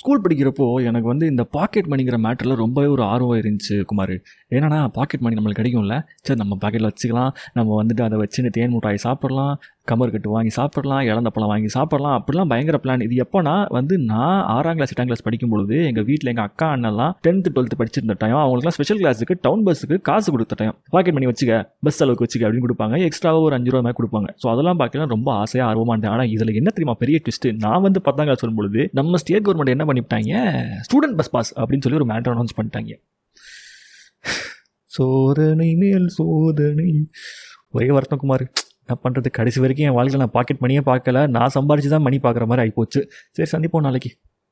School படிக்கிறப்போ எனக்கு வந்து இந்த பாக்கெட் மணிங்கிற மேட்டரில் ரொம்பவே ஒரு ஆர்வம் இருந்துச்சு குமார். ஏன்னா பாக்கெட் மணி நம்மளுக்கு கிடைக்கும்ல? சரி நம்ம பாக்கெட்டில் வச்சுக்கலாம். நம்ம வந்துட்டு அதை வச்சுன்னு தேன் மிட்டாய் சாப்பிட்லாம். கமர் கட்டு வாங்கி சாப்பிட்லாம் பழம் வாங்கி சாப்பிட்லாம். அப்படிலாம் பயங்கர பிளான் இது எப்போனா வந்து நான் ஆறாம் கிளாஸ் எட்டாம் கிளாஸ் படிக்கும் பொழுது எங்கள் வீட்டில் எங்கள் அக்கா அண்ணெல்லாம் டென்த்து டுவெல்த்து படிச்சிருந்த டைம் அவங்களுக்குலாம் ஸ்பெஷல் கிளாஸுக்கு டவுன் பஸ்ஸுக்கு காசு கொடுத்த டைம் பாக்கெட் பண்ணி வச்சுக்க பஸ் அளவுக்கு வச்சுக்க அப்படின்னு கொடுப்பாங்க. எக்ஸ்ட்ராவாக ஒரு அஞ்சு ரூபா மாதிரி கொடுப்பாங்க. ஸோ அதெல்லாம் பார்க்கலாம் ரொம்ப ஆசையாக ஆர்வமாக இருந்தேன். ஆனால் இதில் என்ன தெரியுமா பெரிய ட்விஸ்ட் நான் வந்து பத்தாம் கிளாஸ் வரும்பொழுது நம்ம ஸ்டேட் கவர்மெண்ட் என்ன பண்ணிவிட்டாங்க ஸ்டூடெண்ட் பஸ் பாஸ் அப்படின்னு சொல்லி ஒரு மேட்டர் அனௌன்ஸ் பண்ணிட்டாங்க. சோதனை மேல் சோதனை. ஒரே வருத்தம் குமார். என்ன பண்ணுறது கடைசி வரைக்கும் என் வாழ்க்கையில் நான் பாக்கெட் மணியே பார்க்கல. நான் சம்பாரிச்சு தான் மணி பார்க்குற மாதிரி ஆகிப்போச்சு சரி சந்திப்போம் நாளைக்கு.